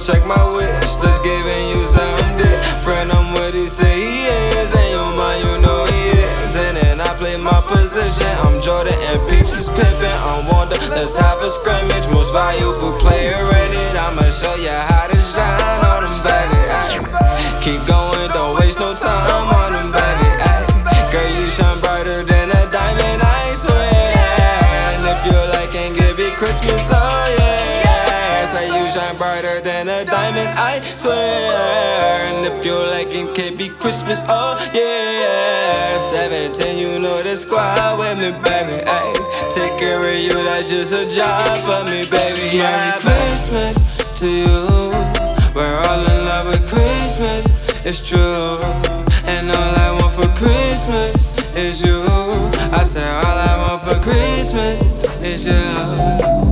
check my wish. Let's giving you something different. I'm what he say he is, and your mind, you know he is. And then I play my position. I'm Jordan and Peeps is pimping. I'm Wonder. Let's have a scrimmage. Most valuable player in it. I'ma show you how to shine on them, baby. Keep going, swear. And if you like and can be Christmas, oh yeah. 17, you know the squad with me, baby. Ay. Take care of you, that's just a job for me, baby. Merry Christmas to you. We're all in love with Christmas, it's true. And all I want for Christmas is you. I say all I want for Christmas is you.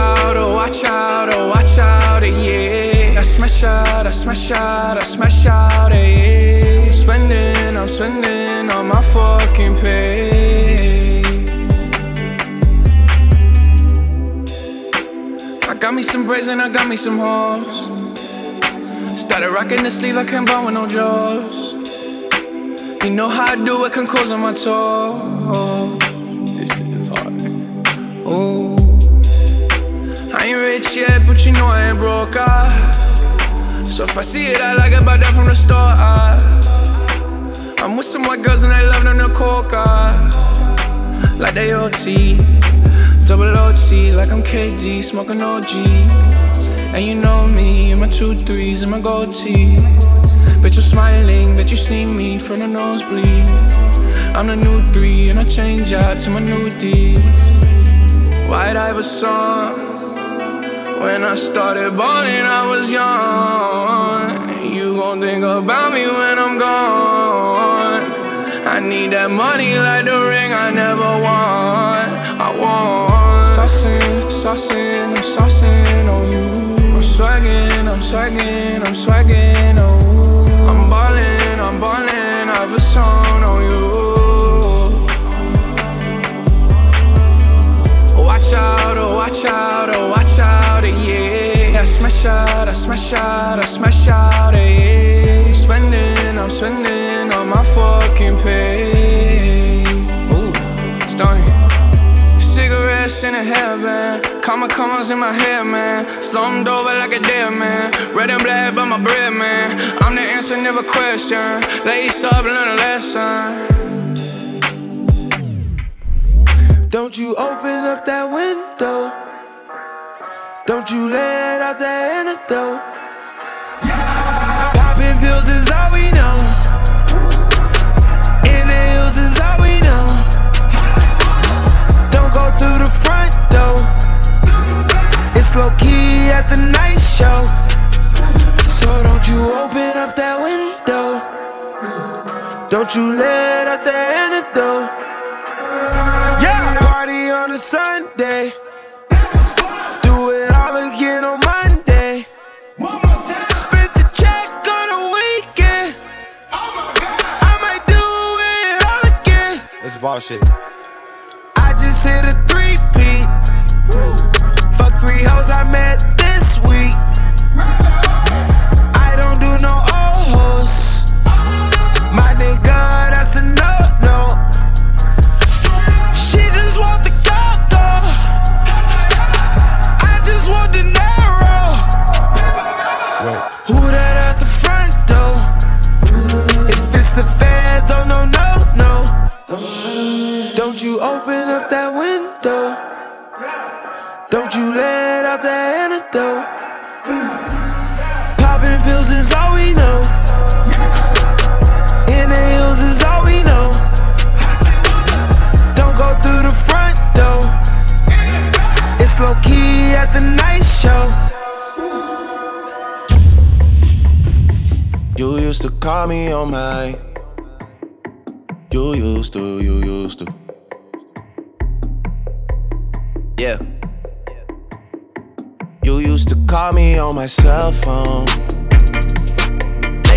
Out, oh watch out, oh watch out, eh, yeah. I smash out, I smash out, I smash out, yeah. I'm spending, I'm spending on my fucking pay. I got me some braids and I got me some hoes. Started rocking the sleeve, I can't buy with no jaws. You know how I do it, can close on my toes. This shit is hard. Ooh. I ain't rich yet, but you know I ain't broke. Ah. So if I see it, I like it, buy that from the store. Ah. I'm with some white girls and they love them the coca. Like they OT, double OT, like I'm KD, smoking OG. And you know me, and my two threes and my gold tee. Bet you're smiling, bet you see me from the nosebleed. I'm the new three, and I change out to my new D. White Iverson. When I started balling, I was young. You gon' think about me when I'm gone. I need that money like the ring I never won. I want. Saucing, saucing, I'm saucing on you. I'm swagging, I'm swagging, I'm swagging, oh. I'm ballin', I'm ballin', I've a song smash out, I smash out, I smash out, eh, yeah. I'm spending, I'm spending on my fucking pay. Ooh, starting. Cigarettes in a hairband, comma commas in my hair, man. Slumped over like a dead man. Red and black, but my bread, man. I'm the answer, never question. Lace up, learn a lesson. Don't you open up that window. Don't you let out that antidote. Yeah. Popping pills is all we know. Inhales is all we know. Don't go through the front door. It's low key at the night show. So don't you open up that window. Don't you let out the antidote. Yeah, party on a Sunday. It's bullshit. I just hit a three peat. Fuck three hoes I met is all we know. Inhales is all we know. Don't go through the front door. It's low key at the night show. You used to call me on my. You used to, you used to. Yeah. You used to call me on my cell phone.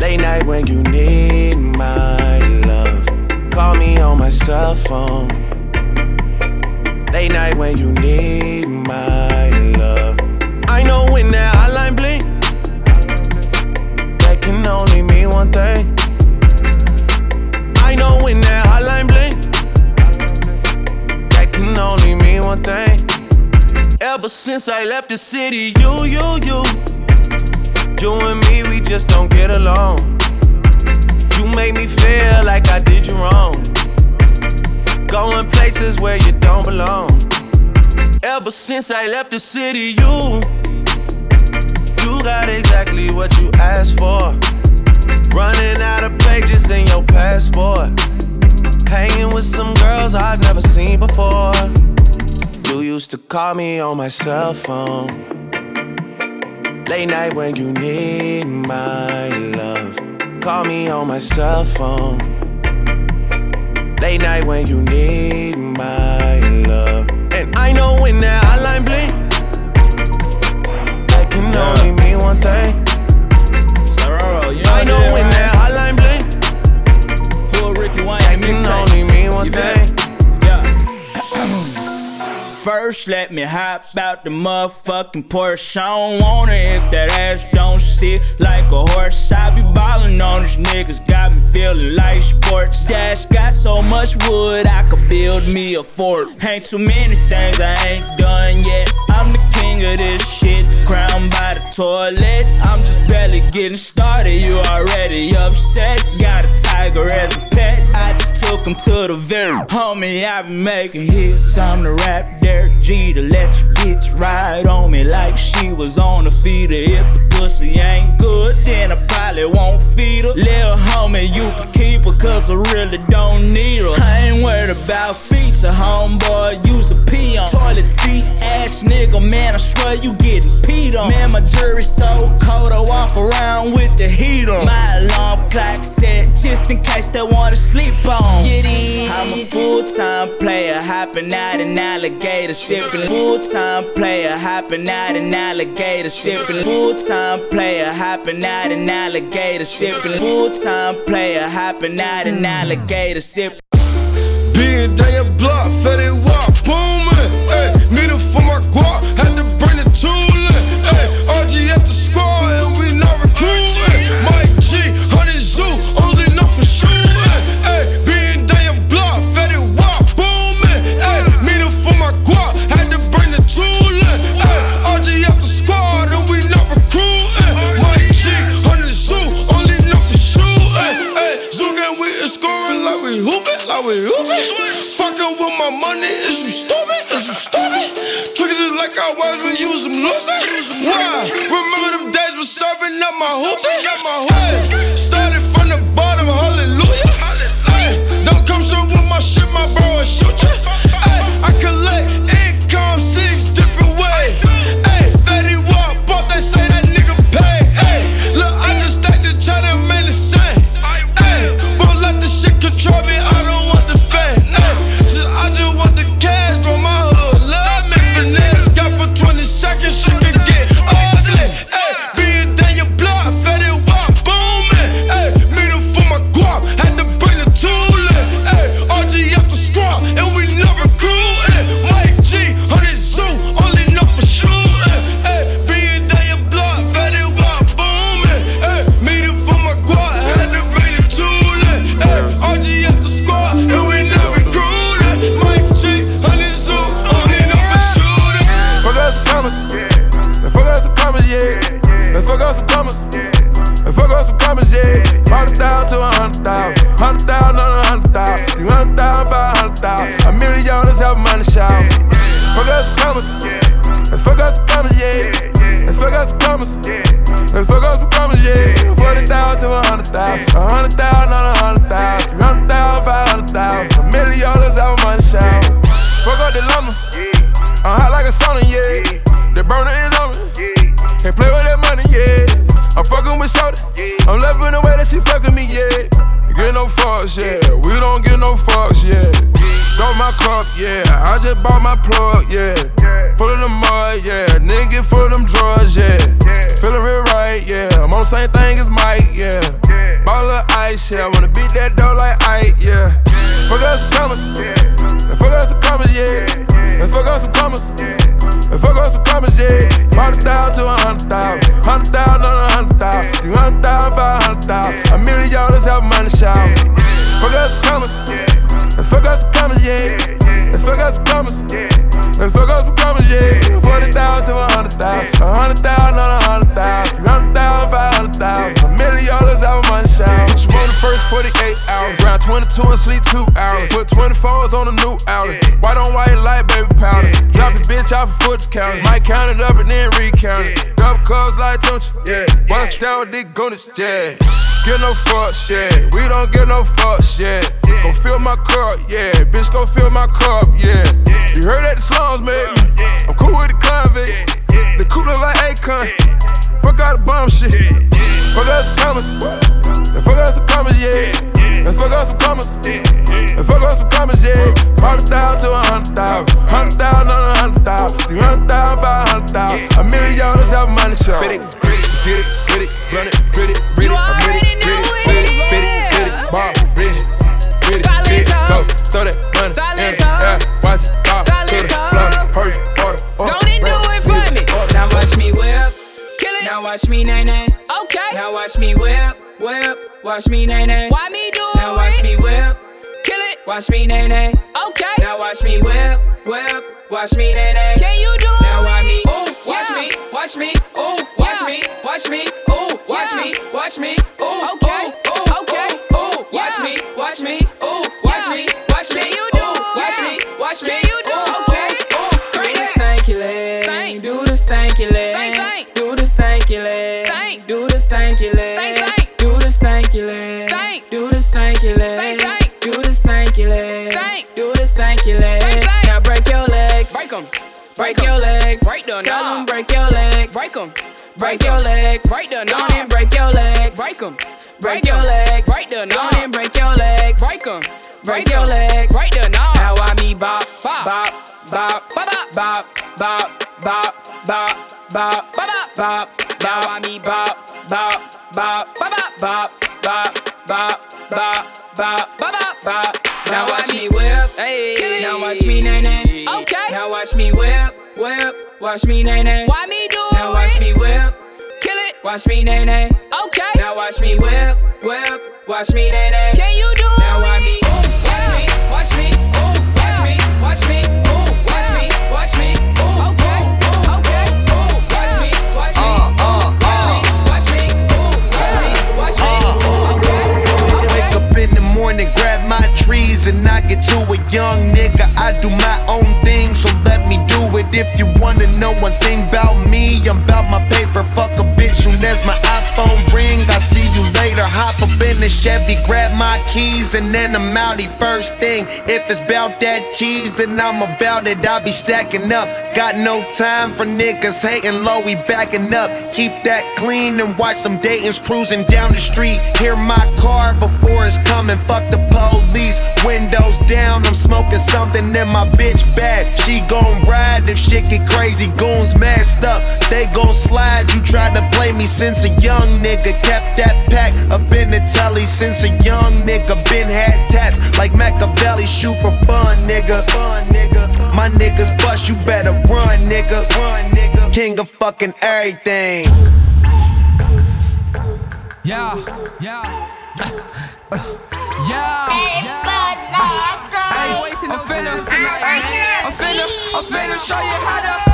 Late night when you need my love. Call me on my cell phone. Late night when you need my love. I know when that hotline blink, that can only mean one thing. I know when that hotline blink, that can only mean one thing. Ever since I left the city, you, you, you. You and me, just don't get along. You make me feel like I did you wrong. Going places where you don't belong. Ever since I left the city, you. You got exactly what you asked for. Running out of pages in your passport. Hanging with some girls I've never seen before. You used to call me on my cell phone. Late night when you need my love. Call me on my cell phone. Late night when you need my love. And I know when that hotline blink, that can only mean one thing. Sororo, you know I know when right? that hotline blink, Who Ricky Wayne that can only mean one You thing. First, let me hop out the motherfucking Porsche. I don't want it if that ass don't sit like a horse. I be ballin' on these niggas, got me feeling like sports. Dash got so much wood, I could build me a fort. Ain't too many things I ain't done yet. I'm the king of this shit, crowned by the toilet. I'm just barely getting started, you already upset. Got a tiger as a pet, I just took him to the very Homie, I be making hits, I'm the rap Derek Jeter let your bitch ride on me like she was on the feeder. If the pussy ain't good, then I probably won't feed her. Little homie, you can keep her, cause I really don't need her. I ain't worried about feature, homeboy, use a pee on. Toilet seat, ass nigga, man, I swear you getting peed on. Man, my jury's so cold, I walk around with the heat on. My alarm clock set, just in case they wanna sleep on. I'm a full time player, hopping out an alligator, sipping. Full time player, hopping out an alligator, sipping. Full time player, hopping out an alligator, sipping. Full time player, hopping out an alligator, sipping. Being down your block, Fetty Wap, booming. Ay, needle for my was serving up my hooping? Hey, Of ice, yeah. Wanna beat that dough like Ike, yeah. Fuck us some commas. Fuck us some commas, yeah. Let's fuck us some commas. And fuck up some comments, yeah. Hundred thousand to a hundred thousand. Hundred thousand on a hundred thousand. Three hundred thousand, five hundred thousand. A million dollars have money shower. Fuck up some comments. And fuck up some comments, yeah. And fuck up some comments. And fuck up some comments, yeah. Forty thousand to a hundred thousand. A hundred thousand on a hundred thousand. Three hundred thousand, five hundred thousand. A million dollars have money shower. Put you on the first 48 hours. Round 22 and sleep two hours. Put 24s on a new outlet. White on white light, baby powder. Drop your bitch off a foot count. Might count it up and then recount it. Double cubs like Tunch, yeah. Bust down with Dick Gunners, yeah. Get no fuck shit, we don't get no fuck shit. Go fill my cup, yeah. Bitch, go fill my cup, yeah. You heard that the slums made me. I'm Watch me nae nae. Okay. Now watch me whip, whip. Watch me nae nae. Can you do Break your legs. Break the Tell knob. 'em break your legs. Break 'em. Break your legs. Break the Go on and break your legs. Break 'em. Break your legs. Break the Go on and break your legs. Break 'em. Break your legs. Break the knob. Now I me bop, Bop. bop, bop, Bop, bop, bop, bop, bop, bop, Bop, bop. bop, bop. I me bop, bop, bop, Bop, bop. Bop, bop, bop, bop, bop, Bop. Now watch me whip. Hey. It. Now watch me nae nae. Okay. Now watch me whip, whip. Watch me nae nae. Why me do Now watch me whip. Kill it. Watch me nae nae. Okay. Now watch me whip, whip. Watch me nae nae. Can you and I get to a young nigga. I do my own thing, so let me do. If you wanna know one thing about me, I'm about my paper. Fuck a bitch soon as my iPhone ring. I see you later. Hop up in the Chevy, grab my keys, and then I'm outie first thing. If it's about that cheese, then I'm about it. I be stacking up. Got no time for niggas hating low, we backing up. Keep that clean and watch them Dayton's cruising down the street. Hear my car before it's coming. Fuck the police. Windows down, I'm smoking something in my bitch bag. She gon' ride if shit get crazy. Goons messed up, they gon' slide. You tried to play me since a young nigga. Kept that pack up in the telly since a young nigga. Been had tats like Machiavelli. Shoot for fun, nigga. Fun, nigga. My niggas bust, you better run, nigga. Run, nigga. King of fucking everything. Yeah, yeah. yeah, yeah. Hey, I'm finna, I'm finna, I'm finna show you how to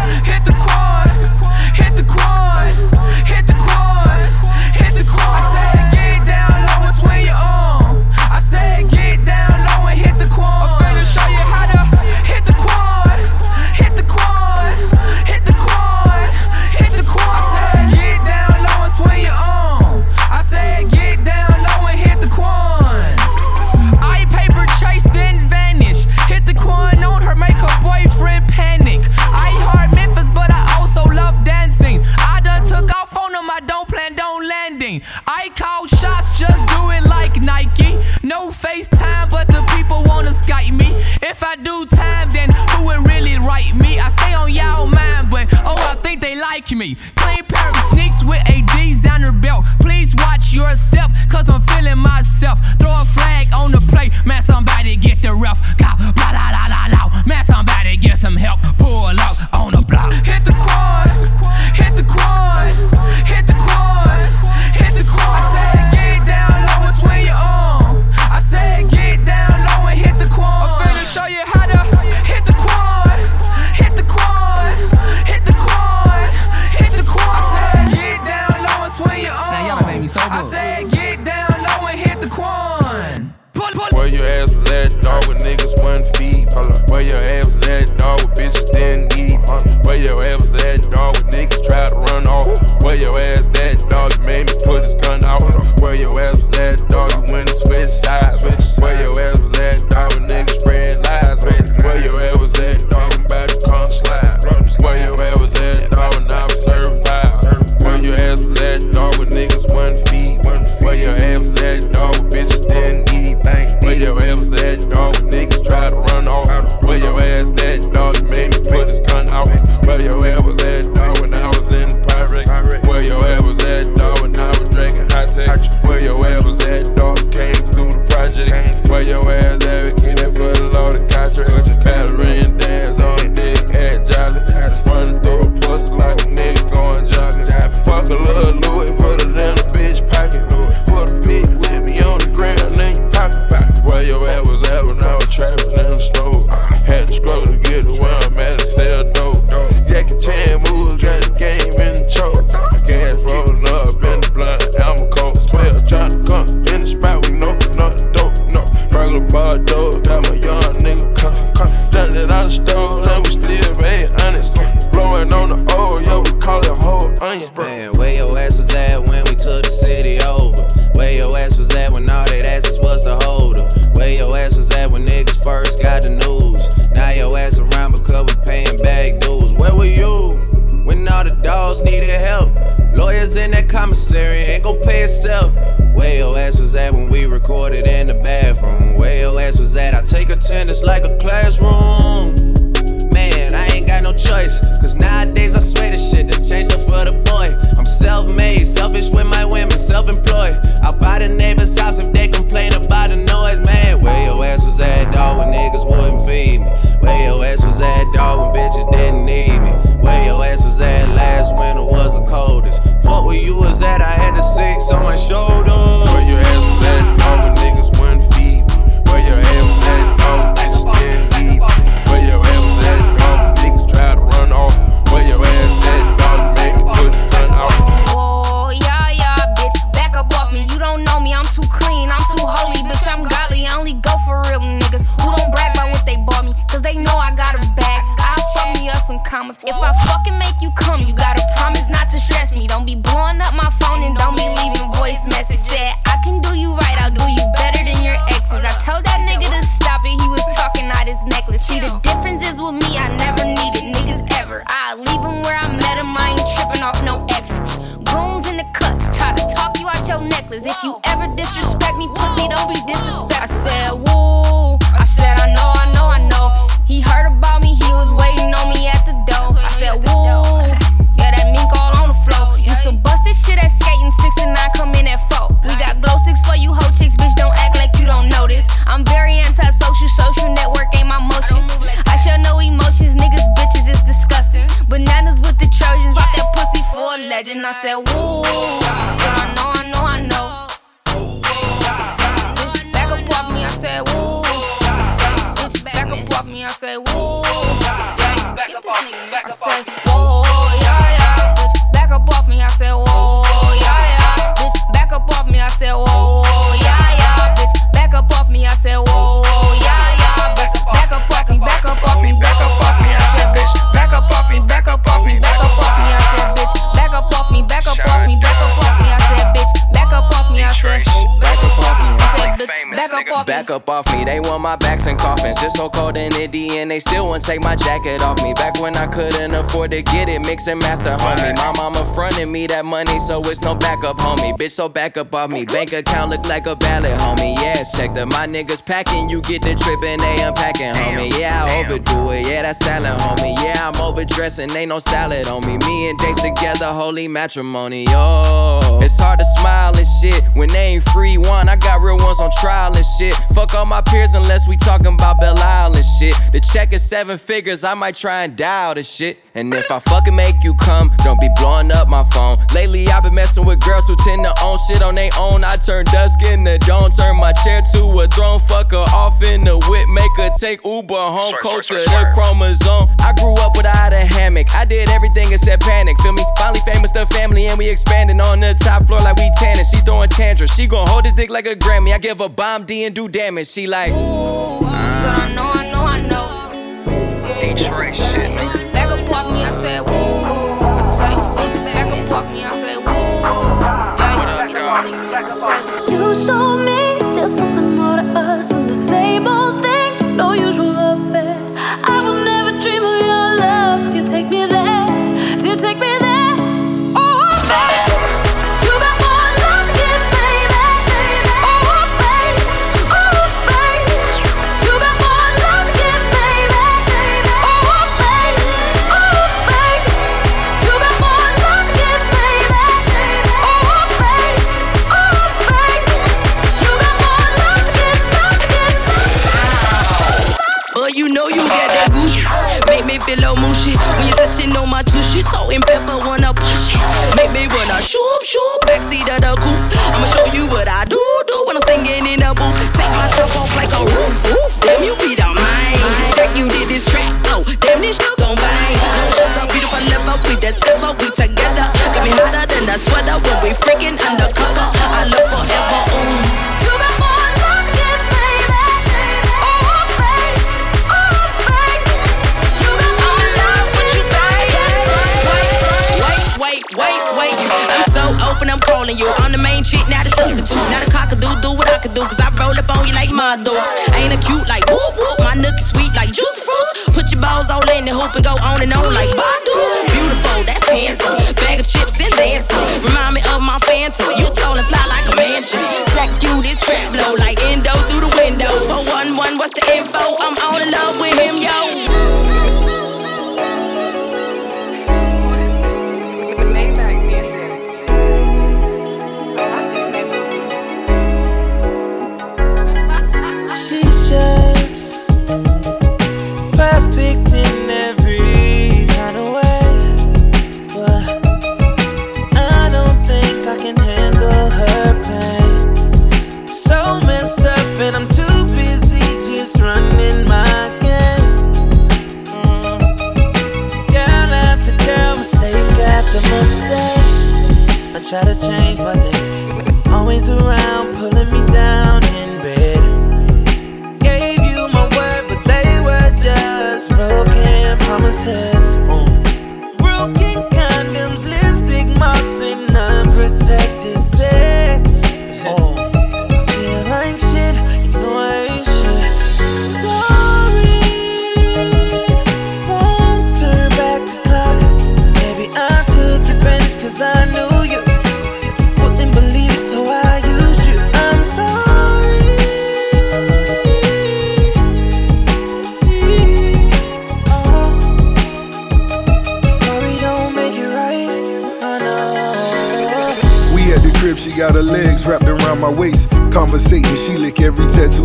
yourself. Where your ass was at when we recorded in the bathroom? Where your ass was at? I take attendance like a classroom. Man, I ain't got no choice. Cause nowadays I swear this shit to change up for the boy. I'm self made, selfish. legend. I said, They want my backs and coffins. It's so cold in Indy and they still won't take my jacket off me. Back when I couldn't afford to get it, mix and master, homie. My mama fronted me that money, so it's no backup, homie. Bitch, so back up off me. Bank account look like a ballot, homie. Yes, check that my niggas packing. You get the trip and they unpacking, homie. Yeah, I overdo it. Yeah, that's salad, homie. Yeah, I'm overdressing. Ain't no salad on me. Me and Dates together, holy matrimony. Oh, it's hard to smile and shit when they ain't free one. I got real ones on trial and shit. Fuck all my peers unless we talking about Belle Isle and shit. The check is seven figures. I might try and dial the shit. And if I fucking make you come, don't be blowing up my phone. Lately, I've been messing with girls who tend to own shit on their own. I turn dusk into dawn, turn my chair to a throne. Fuck her off in the whip, make her take Uber home. To the chromosome. I grew up without a hammock. I did everything except panic. Feel me? Finally famous, the family, and we expanding on the top floor like we tanning. She throwing tantrums. She gon' hold this dick like a Grammy. I give a bomb D and do damage. She like. Ooh, I said I know, I know, I know. Detroit shit, man. Back up off me, I said, woo. I say, foot back up off me, I said, woo. Yeah, get this nigga, I said, You show me there's something more to us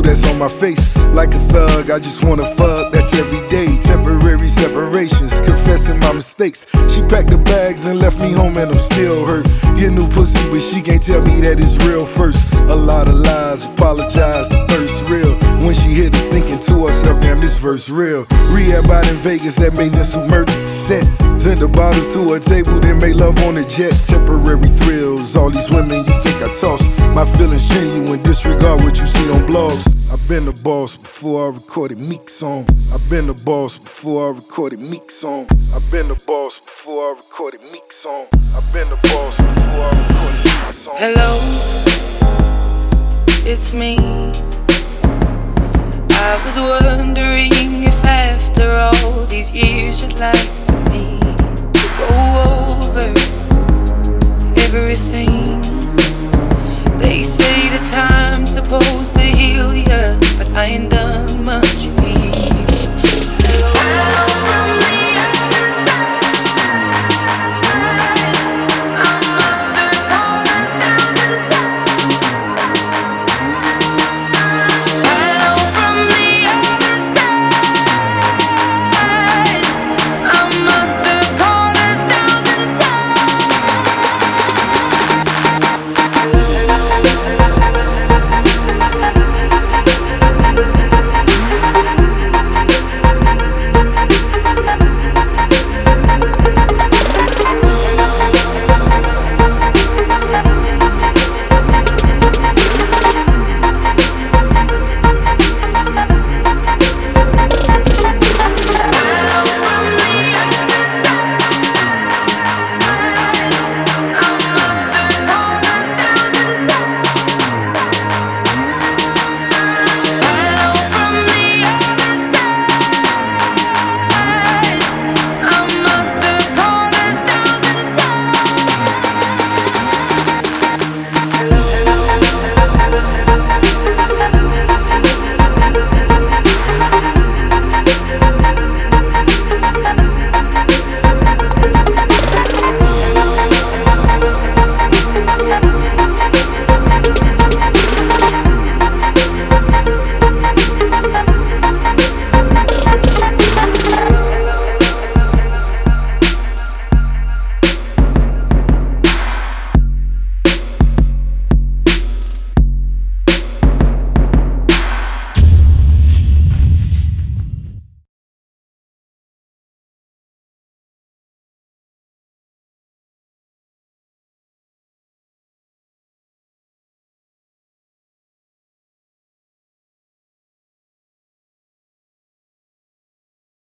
that's on my face. Like a thug, I just wanna fuck, that's every day. Temporary separations, confessing my mistakes. She packed the bags and left me home, and I'm still hurt. Get new pussy, but she can't tell me that it's real first. A lot of lies, apologize, verse real. Rehab out in Vegas, that who murdered the set. Send the bottles to her table, then make love on the jet. Temporary thrills, all these women you think I toss. My feelings genuine, disregard what you see on blogs. I've been the boss before I recorded Meek song. I've been the boss before I recorded Meek song. I've been the boss before I recorded Meek song. I've been the boss before I recorded Meek song. Hello, it's me. I was wondering if after all these years you'd like to me to go over everything. They say the time's supposed to heal you, but I ain't done.